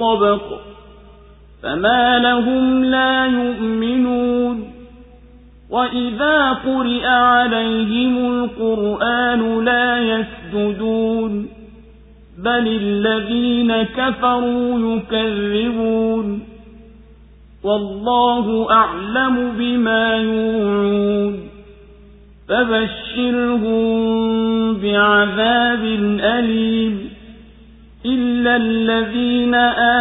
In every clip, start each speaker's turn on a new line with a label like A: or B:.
A: طبق فما لهم لا يؤمنون وإذا قرئ عليهم القرآن لا يسجدون بل الذين كفروا يكذبون والله أعلم بما يوعون فبشرهم بعذاب أليم إلا الذين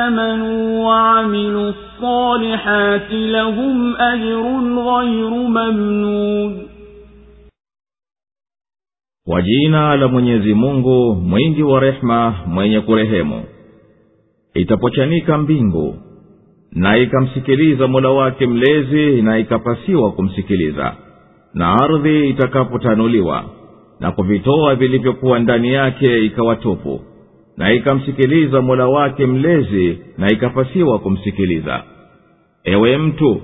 A: آمنوا وعملوا الصالحات لهم أجر غير ممنون
B: kwa jina la mwenyezi mungu mwingi wa rehema mwenye kurehemu itapochanika mbingu na ikamsikiliza mola wake mlezi na ikapasiwa kumsikiliza na ardhi itakapotanuliwa na kuvitoa vilivyokuwa ndani yake ikawa tupu na ikamsikiliza mola wake mlezi na ikapasiwa kumsikiliza. Ewe mtu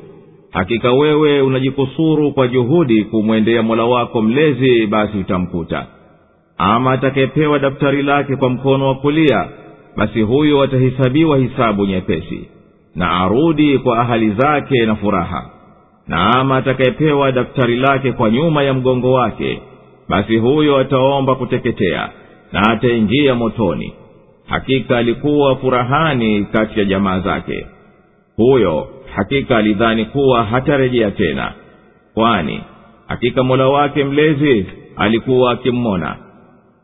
B: hakika wewe unajikusuru kwa juhudi kumwendea mola wako mlezi basi utamkuta. Ama atakayepewa daftari lake kwa mkono wa kulia basi huyo atahesabiwa hisabu nyepesi na arudi kwa ahali zake na furaha. Na ama atakayepewa daftari lake kwa nyuma ya mgongo wake basi huyo ataomba kuteketea na ataingia motoni hakika alikuwa furahani kati ya jamaa zake. Huyo hakika alidhani kuwa hatarejea tena. Kwani hakika mola wake mlezi alikuwa akimmona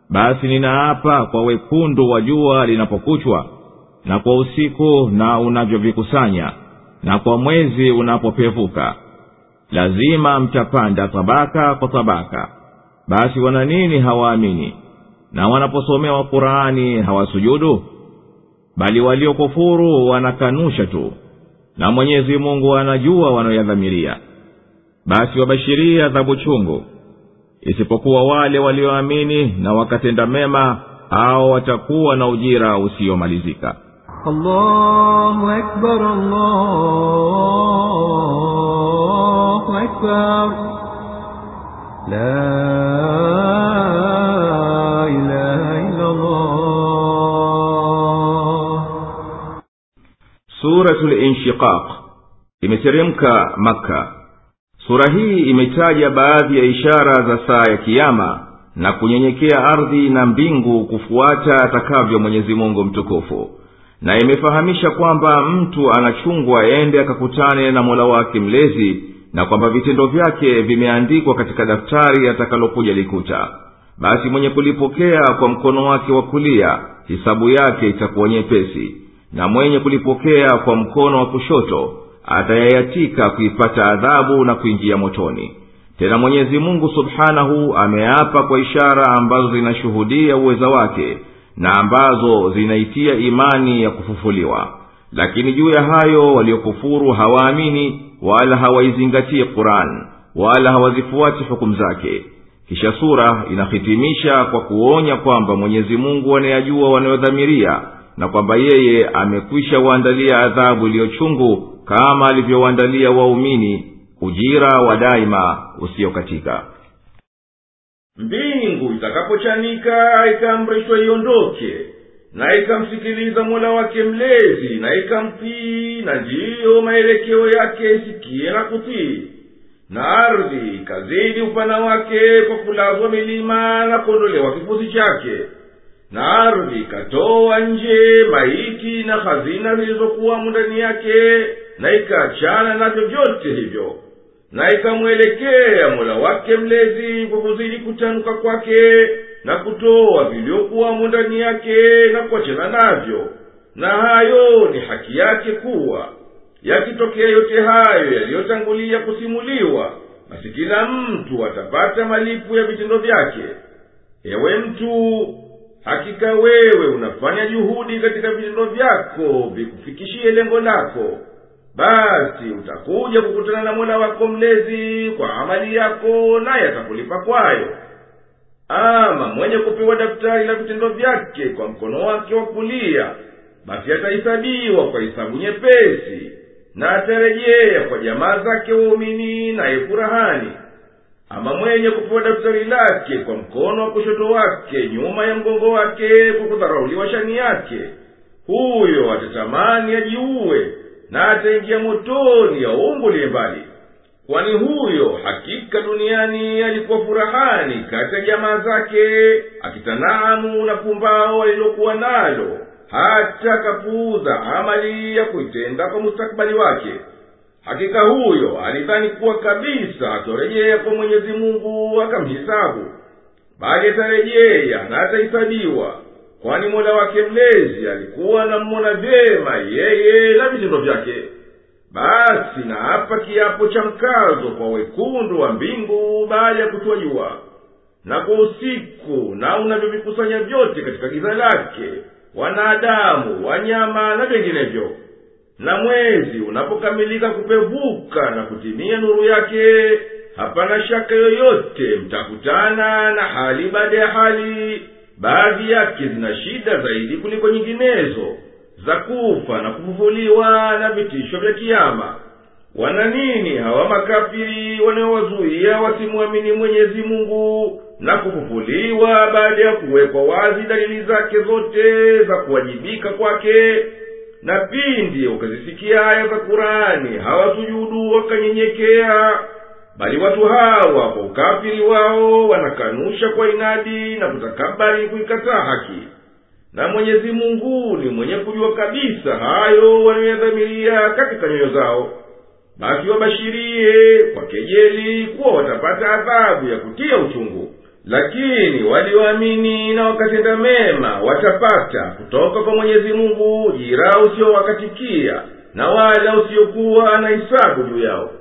B: basi ninaapa kwa wekundu wa jua linapokuchwa na kwa usiku na unavyovikusanya na kwa mwezi unapopevuka. Lazima mtapanda tabaka kwa tabaka. Basi wana nini hawaamini na wanaposomewa qurani hawasujudu bali waliokufuru wanakanusha tu. Na mwenyezi mungu anajua wanaoyadhamiria. Basi wabashirie adhabu chungu. Isipokuwa wale walioamini na wakatenda mema au watakuwa na ujira
C: usiyomalizika. La
B: suratu linshiqaq imeteremka makka. Sura hii imetaja baadhi ya ishara za saa ya kiama na kunyenyekea ardhi na mbingu kufuata atakavyo mwenyezi mungu mtukufu. Na imefahamisha kwamba mtu anachungwa ende akakutane na mola wake mlezi na kwamba vitendo vyake vimeandikwa katika daftari atakalokuja likuta. Basi mwenye kulipokea kwa mkono wake wa kulia hisabu yake itakuwa nyepesi na mwenye kulipokea kwa mkono wa kushoto atayayatika kuipata adhabu na kuingia motoni.
D: Tena mwenyezi mungu subhanahu ameapa kwa ishara ambazo zinashuhudia uweza wake na ambazo zinaitia imani ya kufufuliwa. Lakini juu ya hayo waliokufuru hawaamini wala hawaizingatii quran wala hawazifuati hukumu zake. Kisha sura inahitimisha kwa kuonya kwamba mwenyezi mungu anayajua wanayodhamiria na kwamba yeye amekwisha waandalia adhabu iliyochungu kama alivyowaandalia waumini ujira wa daima usiyokatika
B: mbingu itakapochanika ikaamrishwa iondoke na ikamsikiliza mola wake mlezi na ikamtii na ndiyo maelekeo yake isikie na kutii. Na ardhi ikazidi upana wake kwa kulazwa milima na kuondolewa kifusi chake na ardhi ikatoa nje maiti na hazina zilizokuwamo ndani yake na ikaachana navyo vyote hivyo. Na ikamwelekea mola wake mlezi kwa kuzidi kutanuka kwake na kutoa vilivyokuwamo ndani yake na kuachana navyo. Na hayo ni haki yake kuwa yakitokea yote hayo yaliyotangulia kusimuliwa basi kila mtu atapata malipo ya vitendo vyake. Ewe mtu hakika wewe unafanya juhudi katika vitendo vyako vikufikishie lengo lako. Basi utakuja kukutana na mola wako mlezi kwa amali yako naye atakulipa kwayo. Ama mwenye kupewa daftari la vitendo vyake kwa mkono wake wa kulia basi atahesabiwa kwa hisabu nyepesi na atarejea kwa jamaa zake waumini naye furahani ama mwenye kupewa daftari lake kwa mkono wa kushoto wake nyuma ya mgongo wake kwa kudharauliwa shani yake huyo atatamani ajiuwe na ataingia motoni ya umbuliye mbali. Kwani huyo hakika duniani alikuwa furahani kati ya jamaa zake akitanamu na pumbao alilokuwa nalo hata akapuuza amali ya kuitenda kwa mustakbali wake hakika huyo alidhani kuwa kabisa atorejea kwa mwenyezi mungu akamhisabu. Bali atarejea na atahisabiwa kwani mola wake mlezi alikuwa anammona vyema yeye na vitendo vyake. Basi na hapa kiapo cha mkazo kwa wekundu wa mbingu baada ya kutua jua na kwa usiku na unavyovikusanya vyote katika giza lake wanadamu wanyama na vinginevyo na mwezi unapokamilika kupevuka na kutimia nuru yake hapana shaka yoyote mtakutana na hali baada ya hali. Baadhi yake zina shida zaidi kuliko nyinginezo za kufa na kufufuliwa na vitisho vya kiama. Wana nini hawa makafiri wanaowazuia wasimwamini mwenyezi mungu na kufufuliwa baada ya kuwekwa wazi dalili zake zote za kuwajibika kwake na pindi wakazisikia aya za kurani hawasujudu wakanyenyekea bali watu hawa kwa ukafiri wao wanakanusha kwa inadi na kutakabari kuikataa haki. Na mwenyezi mungu ni mwenye kujua kabisa hayo wanayoyadhamiria katika nyoyo zao. Basi wabashirie kwa kejeli kuwa watapata adhabu ya kutia uchungu lakini walioamini na wakatenda mema watapata kutoka kwa mwenyezi mungu jira usiowakatikia na wala usiokuwa na hisabu juu yao